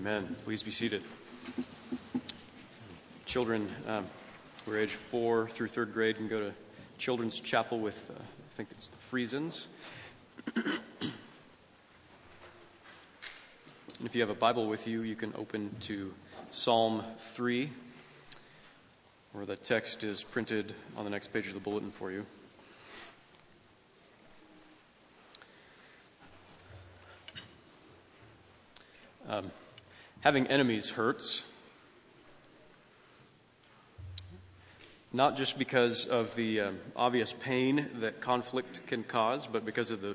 Amen. Please be seated. Children um, who are age four through third grade can go to Children's Chapel with, uh, I think it's the Friesens. and if you have a Bible with you, you can open to Psalm 3, where the text is printed on the next page of the bulletin for you. Um, having enemies hurts. Not just because of the um, obvious pain that conflict can cause, but because of the,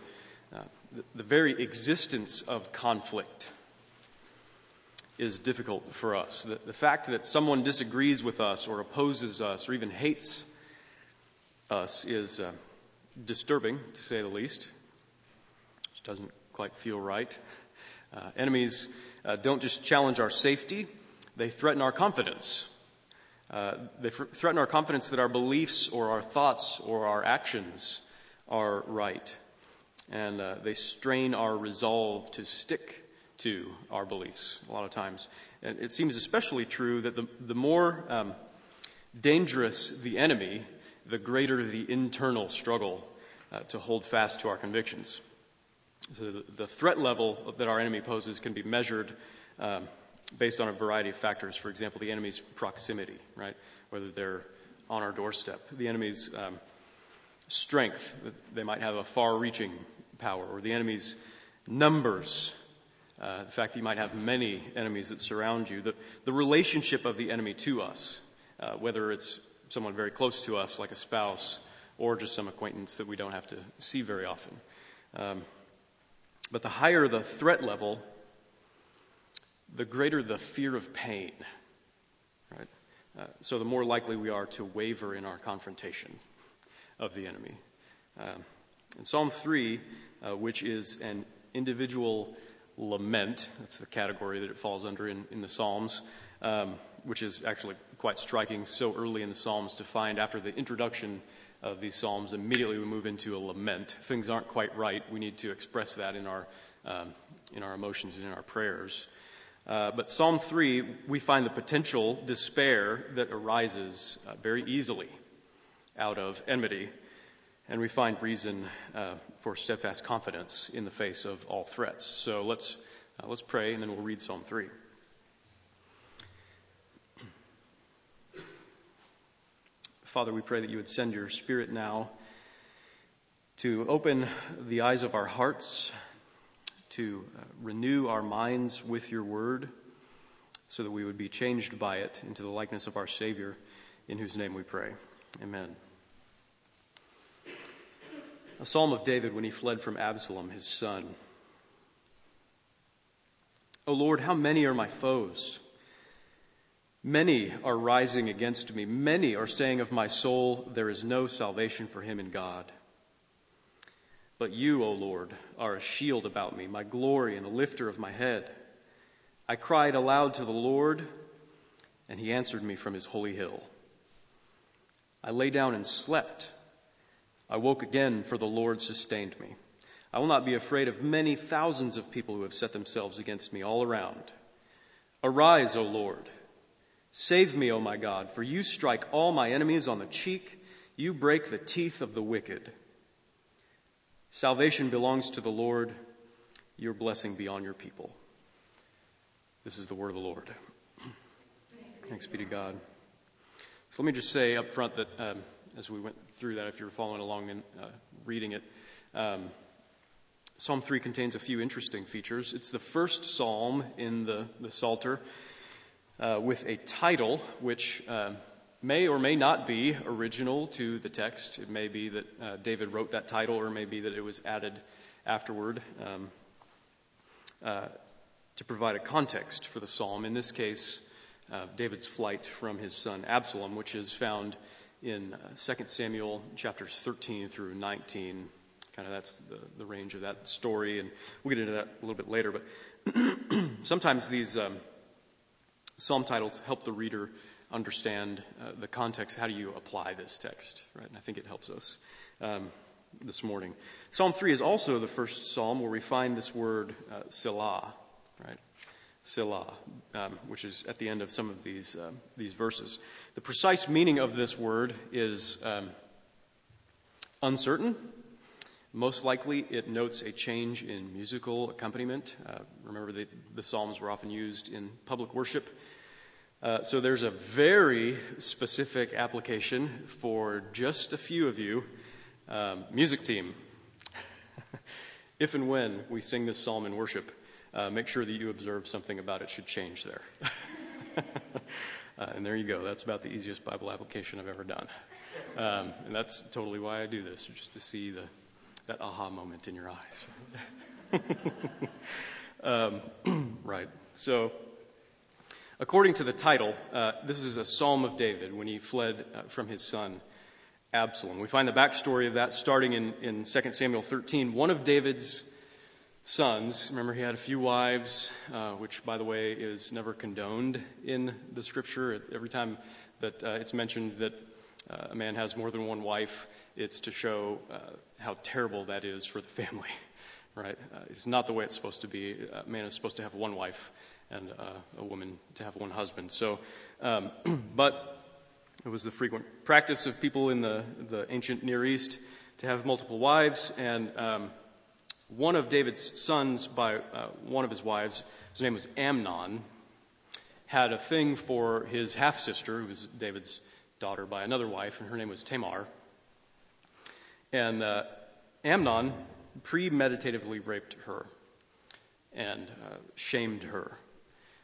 uh, the, the very existence of conflict is difficult for us. The, the fact that someone disagrees with us or opposes us or even hates us is uh, disturbing, to say the least. It doesn't quite feel right. Uh, enemies uh, don't just challenge our safety, they threaten our confidence. Uh, they fr- threaten our confidence that our beliefs or our thoughts or our actions are right. And uh, they strain our resolve to stick to our beliefs a lot of times. And it seems especially true that the, the more um, dangerous the enemy, the greater the internal struggle uh, to hold fast to our convictions. So the threat level that our enemy poses can be measured um, based on a variety of factors. For example, the enemy's proximity, right? Whether they're on our doorstep, the enemy's um, strength, they might have a far reaching power, or the enemy's numbers, uh, the fact that you might have many enemies that surround you, the, the relationship of the enemy to us, uh, whether it's someone very close to us, like a spouse, or just some acquaintance that we don't have to see very often. Um, but the higher the threat level, the greater the fear of pain. Right? Uh, so the more likely we are to waver in our confrontation of the enemy. Uh, in Psalm 3, uh, which is an individual lament, that's the category that it falls under in, in the Psalms, um, which is actually quite striking so early in the Psalms to find after the introduction of these Psalms, immediately we move into a lament. Things aren't quite right. We need to express that in our, um, in our emotions and in our prayers. Uh, but Psalm 3, we find the potential despair that arises uh, very easily out of enmity, and we find reason uh, for steadfast confidence in the face of all threats. So let's, uh, let's pray, and then we'll read Psalm 3. Father, we pray that you would send your Spirit now to open the eyes of our hearts, to uh, renew our minds with your word, so that we would be changed by it into the likeness of our Savior, in whose name we pray. Amen. A psalm of David when he fled from Absalom, his son. O Lord, how many are my foes? Many are rising against me. Many are saying of my soul, There is no salvation for him in God. But you, O Lord, are a shield about me, my glory and a lifter of my head. I cried aloud to the Lord, and he answered me from his holy hill. I lay down and slept. I woke again, for the Lord sustained me. I will not be afraid of many thousands of people who have set themselves against me all around. Arise, O Lord. Save me, O my God, for you strike all my enemies on the cheek, you break the teeth of the wicked. Salvation belongs to the Lord, your blessing be on your people. This is the word of the Lord. Thanks be to God. So let me just say up front that um, as we went through that, if you were following along and uh, reading it, um, Psalm 3 contains a few interesting features. It's the first psalm in the, the Psalter uh, with a title which uh, may or may not be original to the text. It may be that uh, David wrote that title, or it may be that it was added afterward um, uh, to provide a context for the psalm. In this case, uh, David's flight from his son Absalom, which is found in 2 Samuel chapters 13 through 19 kind of that's the, the range of that story, and we'll get into that a little bit later. But sometimes these um, Psalm titles help the reader understand uh, the context. How do you apply this text, right? And I think it helps us um, this morning. Psalm 3 is also the first psalm where we find this word uh, Selah, right? Selah, um, which is at the end of some of these, uh, these verses. The precise meaning of this word is um, uncertain. Most likely, it notes a change in musical accompaniment. Uh, remember, the, the Psalms were often used in public worship. Uh, so there's a very specific application for just a few of you. Um, music team. if and when we sing this psalm in worship, uh, make sure that you observe something about it should change there. uh, and there you go. That's about the easiest Bible application I've ever done. Um, and that's totally why I do this, just to see the, that aha moment in your eyes. um, right. So, according to the title, uh, this is a Psalm of David when he fled uh, from his son Absalom. We find the backstory of that starting in, in 2 Samuel 13. One of David's sons, remember he had a few wives, uh, which, by the way, is never condoned in the scripture. Every time that uh, it's mentioned that uh, a man has more than one wife, it's to show uh, how terrible that is for the family, right? It's not the way it's supposed to be. A man is supposed to have one wife and uh, a woman to have one husband. So, um, but it was the frequent practice of people in the, the ancient Near East to have multiple wives, and um, one of David's sons by uh, one of his wives, whose name was Amnon, had a thing for his half sister, who was David's daughter by another wife, and her name was Tamar. And uh, Amnon premeditatively raped her and uh, shamed her,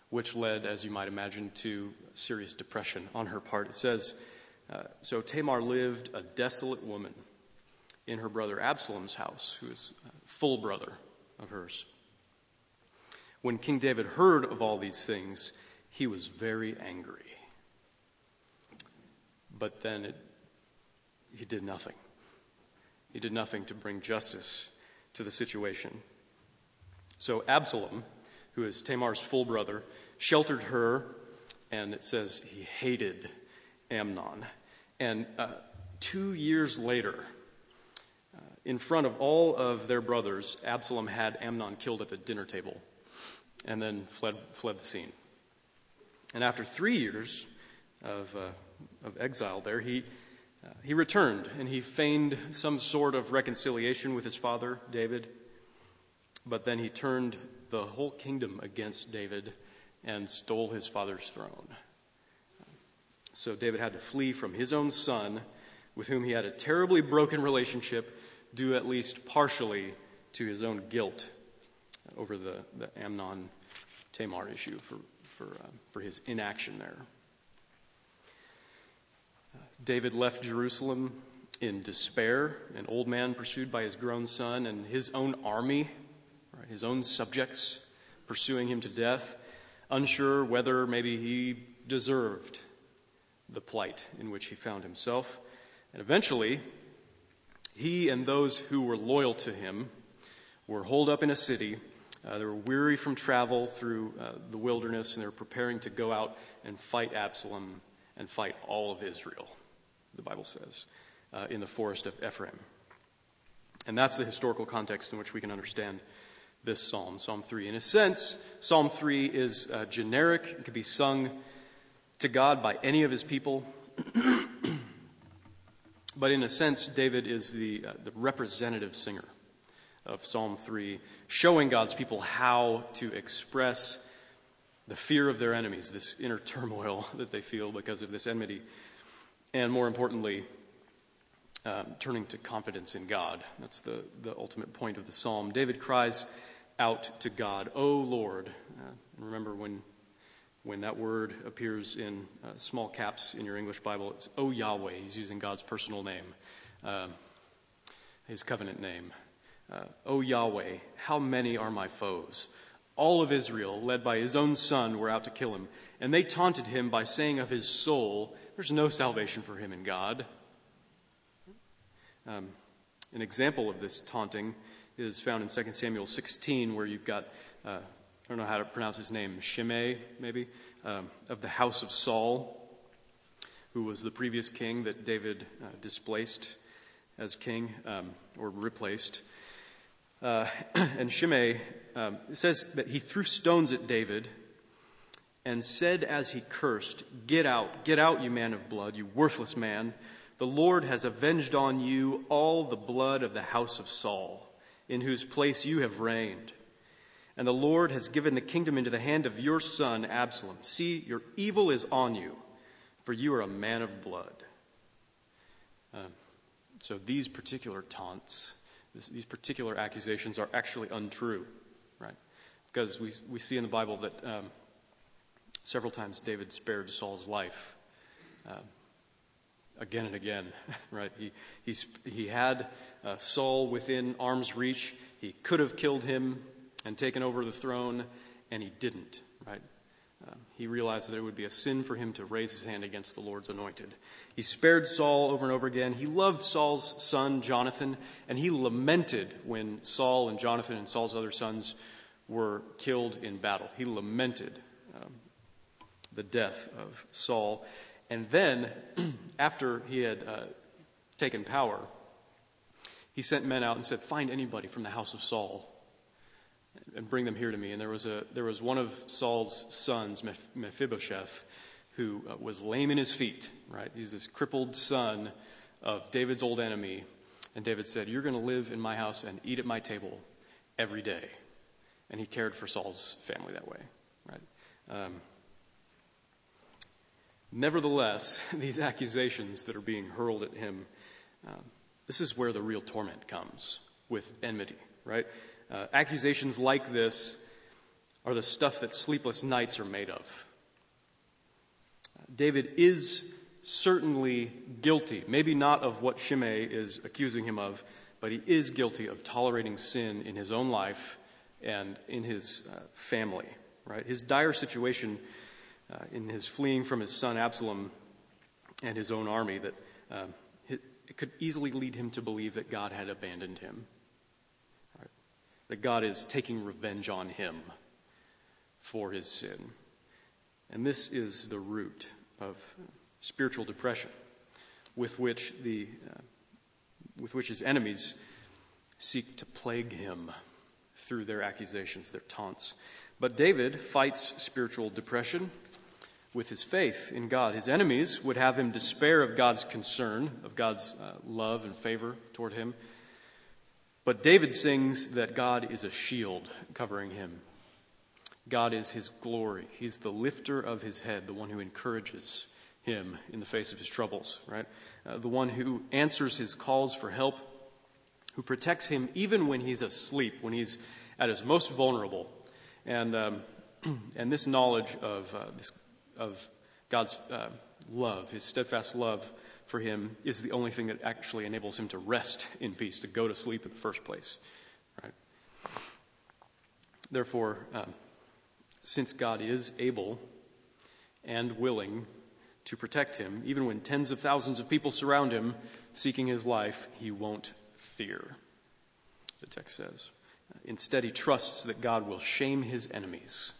which led, as you might imagine, to serious depression on her part. It says, uh, So Tamar lived a desolate woman in her brother Absalom's house, who was a full brother of hers. When King David heard of all these things, he was very angry. But then it, he did nothing. He did nothing to bring justice to the situation. So Absalom, who is Tamar's full brother, sheltered her, and it says he hated Amnon. And uh, two years later, uh, in front of all of their brothers, Absalom had Amnon killed at the dinner table and then fled, fled the scene. And after three years of uh, of exile there, he, uh, he returned and he feigned some sort of reconciliation with his father, David. But then he turned the whole kingdom against David and stole his father's throne. So David had to flee from his own son, with whom he had a terribly broken relationship, due at least partially to his own guilt over the, the Amnon Tamar issue for, for, uh, for his inaction there. David left Jerusalem in despair, an old man pursued by his grown son, and his own army, his own subjects pursuing him to death, unsure whether maybe he deserved the plight in which he found himself. And eventually, he and those who were loyal to him were holed up in a city. Uh, they were weary from travel through uh, the wilderness, and they were preparing to go out and fight Absalom and fight all of Israel the Bible says, uh, in the forest of Ephraim. And that's the historical context in which we can understand this psalm, Psalm 3. In a sense, Psalm 3 is uh, generic, it can be sung to God by any of his people. but in a sense, David is the, uh, the representative singer of Psalm 3, showing God's people how to express the fear of their enemies, this inner turmoil that they feel because of this enmity and more importantly, um, turning to confidence in God. That's the, the ultimate point of the psalm. David cries out to God, O Lord. Uh, remember when, when that word appears in uh, small caps in your English Bible, it's O Yahweh. He's using God's personal name, um, his covenant name. Uh, o Yahweh, how many are my foes? All of Israel, led by his own son, were out to kill him. And they taunted him by saying of his soul, there's no salvation for him in God. Um, an example of this taunting is found in 2 Samuel 16, where you've got, uh, I don't know how to pronounce his name, Shimei, maybe, um, of the house of Saul, who was the previous king that David uh, displaced as king um, or replaced. Uh, and Shimei um, says that he threw stones at David and said as he cursed, Get out, get out, you man of blood, you worthless man. The Lord has avenged on you all the blood of the house of Saul, in whose place you have reigned. And the Lord has given the kingdom into the hand of your son, Absalom. See, your evil is on you, for you are a man of blood. Uh, so these particular taunts, this, these particular accusations are actually untrue, right? Because we, we see in the Bible that um, several times David spared Saul's life. Uh, again and again, right? He, he, he had uh, Saul within arm's reach. He could have killed him and taken over the throne, and he didn't, right? Uh, he realized that it would be a sin for him to raise his hand against the Lord's anointed. He spared Saul over and over again. He loved Saul's son, Jonathan, and he lamented when Saul and Jonathan and Saul's other sons were killed in battle. He lamented um, the death of Saul. And then, after he had uh, taken power, he sent men out and said, Find anybody from the house of Saul and bring them here to me. And there was, a, there was one of Saul's sons, Mephibosheth, who uh, was lame in his feet, right? He's this crippled son of David's old enemy. And David said, You're going to live in my house and eat at my table every day. And he cared for Saul's family that way, right? Um, nevertheless, these accusations that are being hurled at him, um, this is where the real torment comes with enmity, right? Uh, accusations like this are the stuff that sleepless nights are made of. David is certainly guilty, maybe not of what Shimei is accusing him of, but he is guilty of tolerating sin in his own life and in his uh, family. Right? His dire situation uh, in his fleeing from his son Absalom and his own army that uh, it, could easily lead him to believe that God had abandoned him that God is taking revenge on him for his sin. And this is the root of spiritual depression with which, the, uh, with which his enemies seek to plague him through their accusations, their taunts. But David fights spiritual depression with his faith in God. His enemies would have him despair of God's concern, of God's uh, love and favor toward him. But David sings that God is a shield covering him. God is his glory. He's the lifter of his head, the one who encourages him in the face of his troubles, right? Uh, the one who answers his calls for help, who protects him even when he's asleep, when he's at his most vulnerable. And, um, and this knowledge of, uh, this, of God's uh, love, his steadfast love, for him is the only thing that actually enables him to rest in peace, to go to sleep in the first place. Right? Therefore, um, since God is able and willing to protect him, even when tens of thousands of people surround him seeking his life, he won't fear, the text says. Instead, he trusts that God will shame his enemies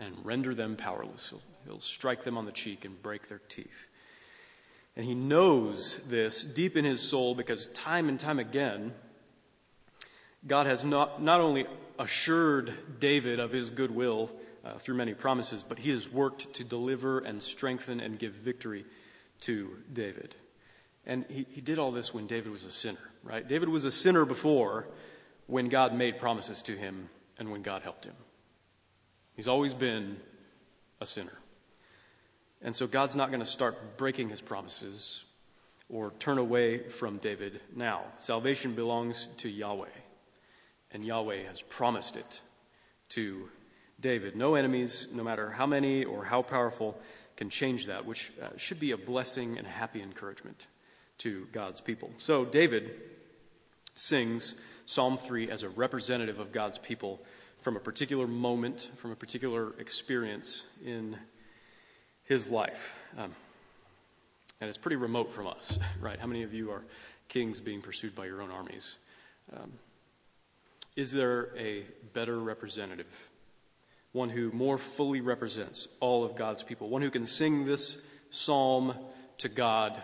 and render them powerless. He'll, he'll strike them on the cheek and break their teeth. And he knows this deep in his soul because time and time again, God has not, not only assured David of his goodwill uh, through many promises, but he has worked to deliver and strengthen and give victory to David. And he, he did all this when David was a sinner, right? David was a sinner before when God made promises to him and when God helped him. He's always been a sinner. And so God's not going to start breaking his promises or turn away from David now. Salvation belongs to Yahweh, and Yahweh has promised it to David. No enemies, no matter how many or how powerful, can change that, which uh, should be a blessing and a happy encouragement to God's people. So David sings Psalm 3 as a representative of God's people from a particular moment, from a particular experience in his life. Um, and it's pretty remote from us, right? How many of you are kings being pursued by your own armies? Um, is there a better representative? One who more fully represents all of God's people? One who can sing this psalm to God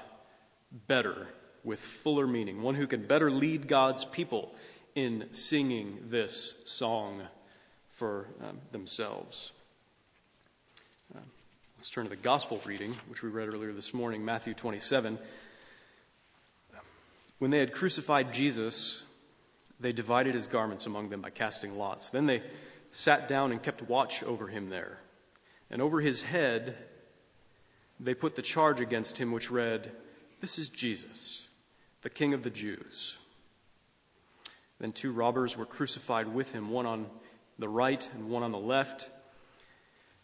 better, with fuller meaning? One who can better lead God's people in singing this song for um, themselves? Um, Let's turn to the gospel reading, which we read earlier this morning, Matthew 27. When they had crucified Jesus, they divided his garments among them by casting lots. Then they sat down and kept watch over him there. And over his head, they put the charge against him, which read, This is Jesus, the King of the Jews. Then two robbers were crucified with him, one on the right and one on the left.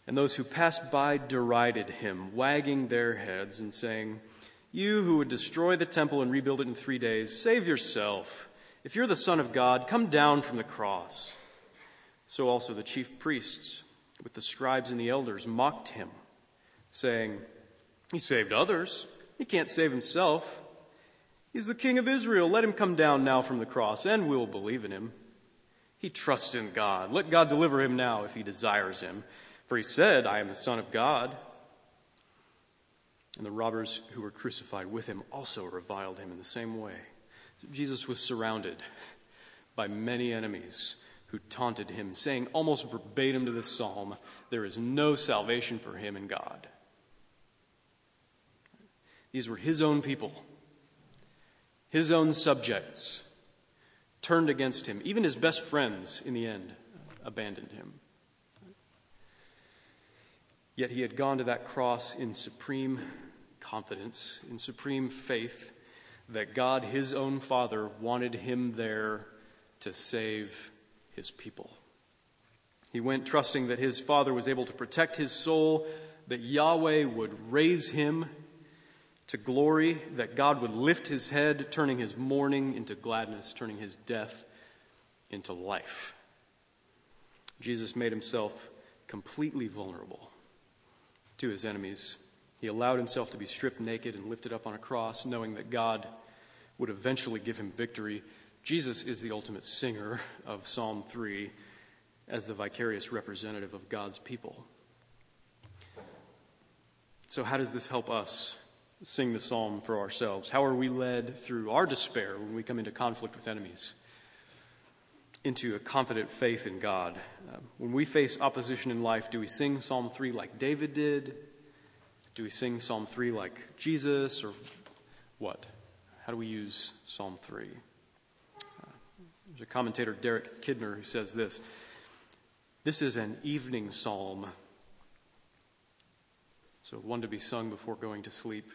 And those who passed by derided him, wagging their heads and saying, You who would destroy the temple and rebuild it in three days, save yourself. If you're the Son of God, come down from the cross. So also the chief priests, with the scribes and the elders, mocked him, saying, He saved others. He can't save himself. He's the King of Israel. Let him come down now from the cross, and we'll believe in him. He trusts in God. Let God deliver him now if he desires him. For he said, I am the Son of God. And the robbers who were crucified with him also reviled him in the same way. Jesus was surrounded by many enemies who taunted him, saying almost verbatim to this psalm, There is no salvation for him in God. These were his own people, his own subjects, turned against him. Even his best friends, in the end, abandoned him. Yet he had gone to that cross in supreme confidence, in supreme faith that God, his own Father, wanted him there to save his people. He went trusting that his Father was able to protect his soul, that Yahweh would raise him to glory, that God would lift his head, turning his mourning into gladness, turning his death into life. Jesus made himself completely vulnerable to his enemies. He allowed himself to be stripped naked and lifted up on a cross, knowing that God would eventually give him victory. Jesus is the ultimate singer of Psalm 3 as the vicarious representative of God's people. So, how does this help us sing the psalm for ourselves? How are we led through our despair when we come into conflict with enemies? Into a confident faith in God. Uh, when we face opposition in life, do we sing Psalm 3 like David did? Do we sing Psalm 3 like Jesus, or what? How do we use Psalm 3? Uh, there's a commentator, Derek Kidner, who says this This is an evening psalm, so one to be sung before going to sleep.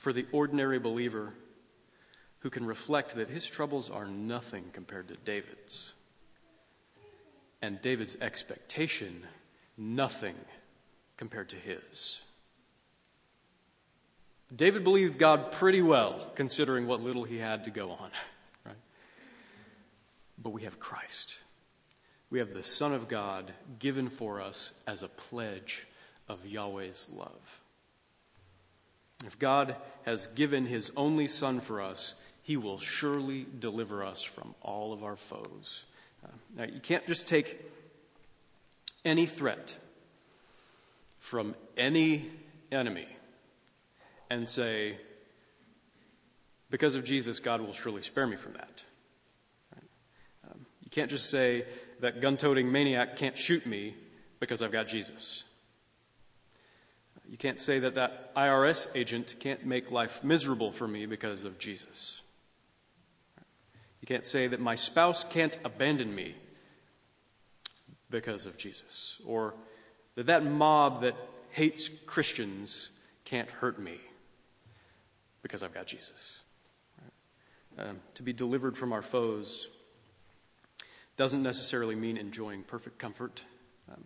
For the ordinary believer who can reflect that his troubles are nothing compared to David's, and David's expectation, nothing compared to his. David believed God pretty well, considering what little he had to go on. Right? But we have Christ. We have the Son of God given for us as a pledge of Yahweh's love. If God has given his only Son for us, he will surely deliver us from all of our foes. Uh, now, you can't just take any threat from any enemy and say, because of Jesus, God will surely spare me from that. Right? Um, you can't just say that gun toting maniac can't shoot me because I've got Jesus. You can't say that that IRS agent can't make life miserable for me because of Jesus. You can't say that my spouse can't abandon me because of Jesus. Or that that mob that hates Christians can't hurt me because I've got Jesus. Um, to be delivered from our foes doesn't necessarily mean enjoying perfect comfort, um,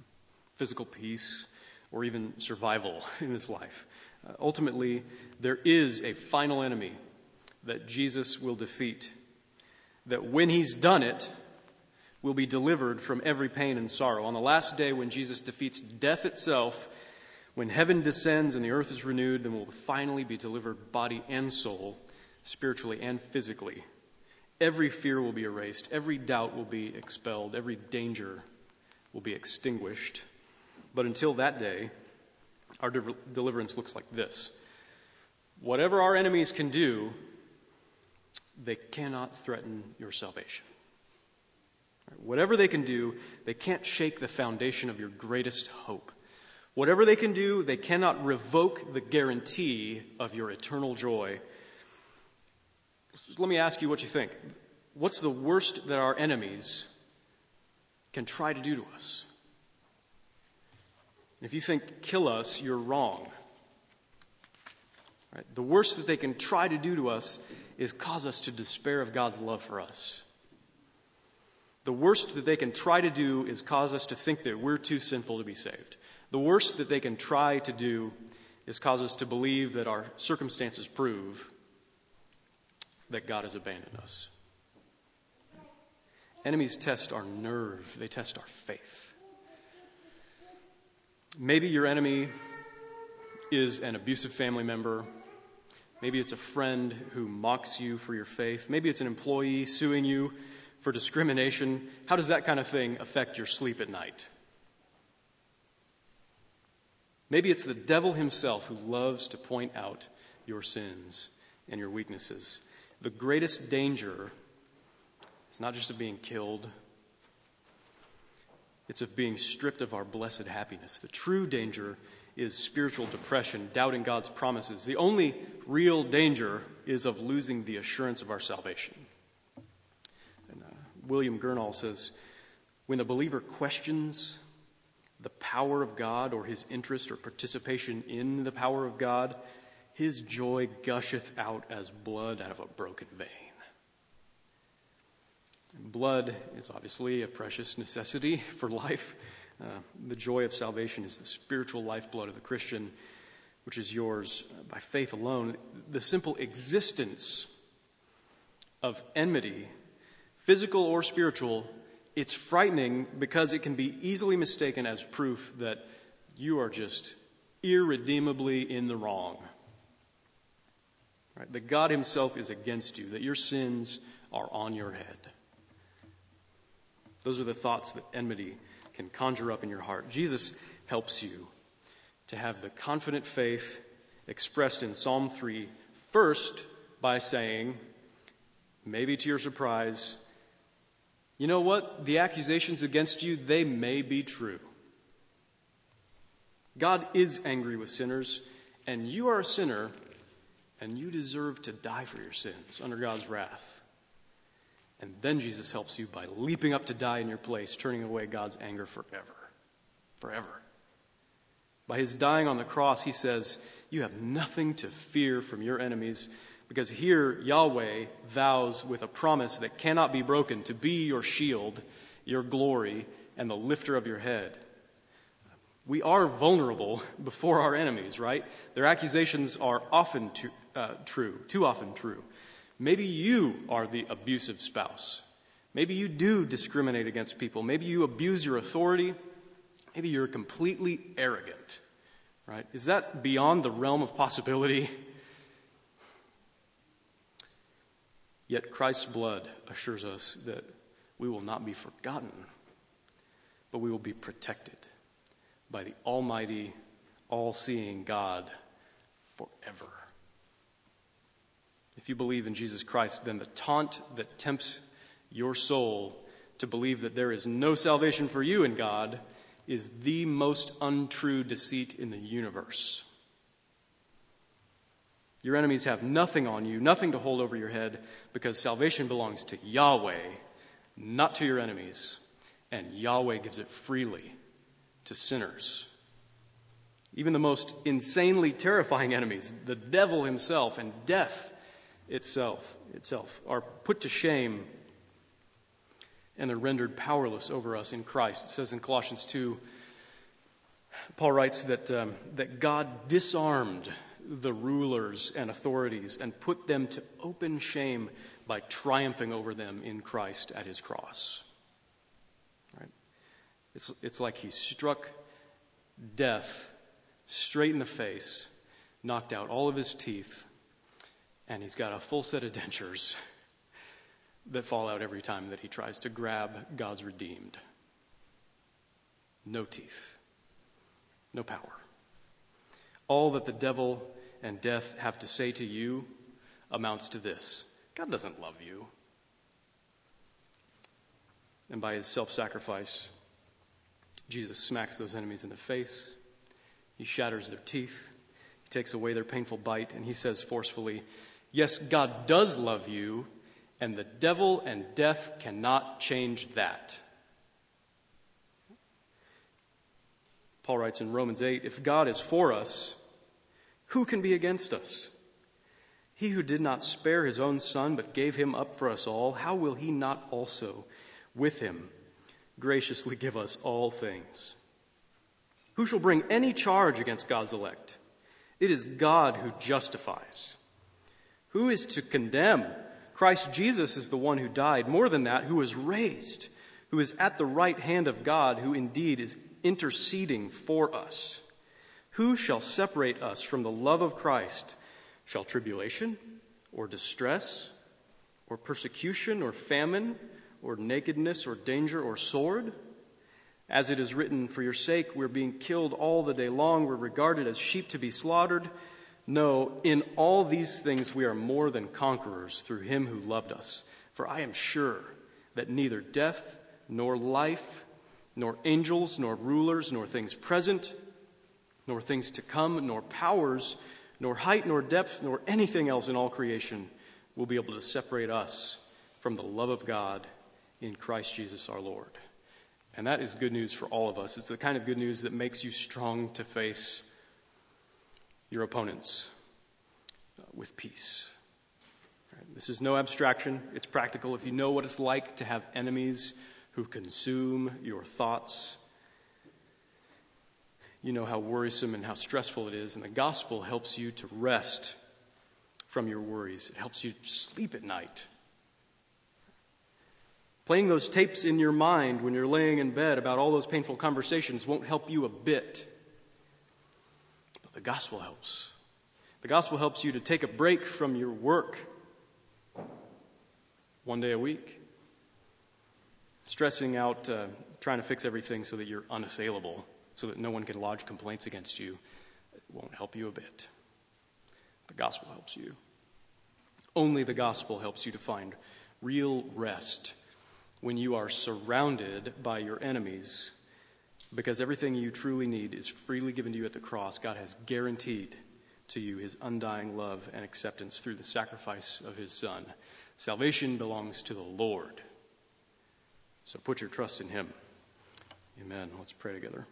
physical peace, or even survival in this life. Uh, ultimately, there is a final enemy that Jesus will defeat, that when he's done it, will be delivered from every pain and sorrow. On the last day, when Jesus defeats death itself, when heaven descends and the earth is renewed, then we'll finally be delivered body and soul, spiritually and physically. Every fear will be erased, every doubt will be expelled, every danger will be extinguished. But until that day, our de- deliverance looks like this whatever our enemies can do, they cannot threaten your salvation. Whatever they can do, they can't shake the foundation of your greatest hope Whatever they can do, they cannot revoke the guarantee of your eternal joy. let me ask you what you think. What's the worst that our enemies can try to do to us? If you think kill us, you're wrong. Right? The worst that they can try to do to us is cause us to despair of God's love for us. The worst that they can try to do is cause us to think that we're too sinful to be saved. The worst that they can try to do is cause us to believe that our circumstances prove that God has abandoned us. Enemies test our nerve, they test our faith. Maybe your enemy is an abusive family member. Maybe it's a friend who mocks you for your faith. Maybe it's an employee suing you for discrimination, how does that kind of thing affect your sleep at night? Maybe it's the devil himself who loves to point out your sins and your weaknesses. The greatest danger is not just of being killed, it's of being stripped of our blessed happiness. The true danger is spiritual depression, doubting God's promises. The only real danger is of losing the assurance of our salvation. And uh, William Gurnall says when the believer questions the power of God or his interest or participation in the power of God, his joy gusheth out as blood out of a broken vein. Blood is obviously a precious necessity for life. Uh, the joy of salvation is the spiritual lifeblood of the Christian, which is yours by faith alone. The simple existence of enmity physical or spiritual, it's frightening because it can be easily mistaken as proof that you are just irredeemably in the wrong. Right? That God Himself is against you, that your sins are on your head. Those are the thoughts that enmity can conjure up in your heart. Jesus helps you to have the confident faith expressed in Psalm 3, first by saying, maybe to your surprise, you know what? The accusations against you, they may be true. God is angry with sinners, and you are a sinner, and you deserve to die for your sins under God's wrath. And then Jesus helps you by leaping up to die in your place, turning away God's anger forever. Forever. By his dying on the cross, he says, You have nothing to fear from your enemies because here Yahweh vows with a promise that cannot be broken to be your shield, your glory, and the lifter of your head. We are vulnerable before our enemies, right? Their accusations are often too, uh, true, too often true. Maybe you are the abusive spouse. Maybe you do discriminate against people. Maybe you abuse your authority. Maybe you're completely arrogant, right? Is that beyond the realm of possibility? Yet Christ's blood assures us that we will not be forgotten, but we will be protected by the Almighty, all seeing God forever. If you believe in Jesus Christ, then the taunt that tempts your soul to believe that there is no salvation for you in God is the most untrue deceit in the universe. Your enemies have nothing on you, nothing to hold over your head, because salvation belongs to Yahweh, not to your enemies. And Yahweh gives it freely to sinners. Even the most insanely terrifying enemies, the devil himself and death itself, itself are put to shame and they're rendered powerless over us in Christ. It says in Colossians 2, Paul writes that, um, that God disarmed the rulers and authorities and put them to open shame by triumphing over them in Christ at his cross. Right? It's, it's like he struck death straight in the face, knocked out all of his teeth, and he's got a full set of dentures that fall out every time that he tries to grab God's redeemed. No teeth, no power. All that the devil and death have to say to you amounts to this God doesn't love you. And by his self sacrifice, Jesus smacks those enemies in the face He shatters their teeth, he takes away their painful bite, and he says forcefully, Yes, God does love you, and the devil and death cannot change that. Paul writes in Romans 8 If God is for us, who can be against us? He who did not spare his own son, but gave him up for us all, how will he not also, with him, graciously give us all things? Who shall bring any charge against God's elect? It is God who justifies. Who is to condemn? Christ Jesus is the one who died. More than that, who was raised, who is at the right hand of God, who indeed is interceding for us. Who shall separate us from the love of Christ? Shall tribulation, or distress, or persecution, or famine, or nakedness, or danger, or sword? As it is written, For your sake we're being killed all the day long, we're regarded as sheep to be slaughtered. No, in all these things we are more than conquerors through him who loved us. For I am sure that neither death, nor life, nor angels, nor rulers, nor things present, nor things to come, nor powers, nor height, nor depth, nor anything else in all creation will be able to separate us from the love of God in Christ Jesus our Lord. And that is good news for all of us. It's the kind of good news that makes you strong to face your opponents uh, with peace. Right? This is no abstraction, it's practical. If you know what it's like to have enemies who consume your thoughts, you know how worrisome and how stressful it is. And the gospel helps you to rest from your worries, it helps you sleep at night. Playing those tapes in your mind when you're laying in bed about all those painful conversations won't help you a bit. The gospel helps. The gospel helps you to take a break from your work one day a week stressing out, uh, trying to fix everything so that you're unassailable, so that no one can lodge complaints against you, it won't help you a bit. The gospel helps you. Only the gospel helps you to find real rest when you are surrounded by your enemies, because everything you truly need is freely given to you at the cross. God has guaranteed to you his undying love and acceptance through the sacrifice of his Son. Salvation belongs to the Lord. So put your trust in Him. Amen. Let's pray together.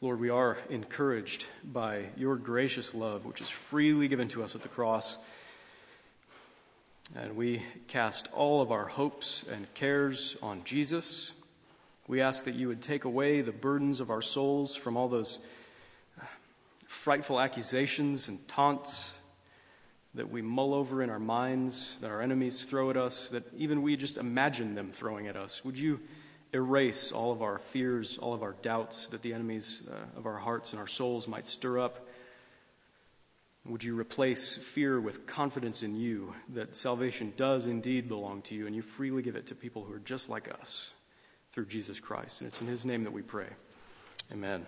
Lord, we are encouraged by your gracious love, which is freely given to us at the cross. And we cast all of our hopes and cares on Jesus. We ask that you would take away the burdens of our souls from all those frightful accusations and taunts that we mull over in our minds, that our enemies throw at us, that even we just imagine them throwing at us. Would you erase all of our fears, all of our doubts that the enemies uh, of our hearts and our souls might stir up? Would you replace fear with confidence in you that salvation does indeed belong to you and you freely give it to people who are just like us through Jesus Christ? And it's in his name that we pray. Amen.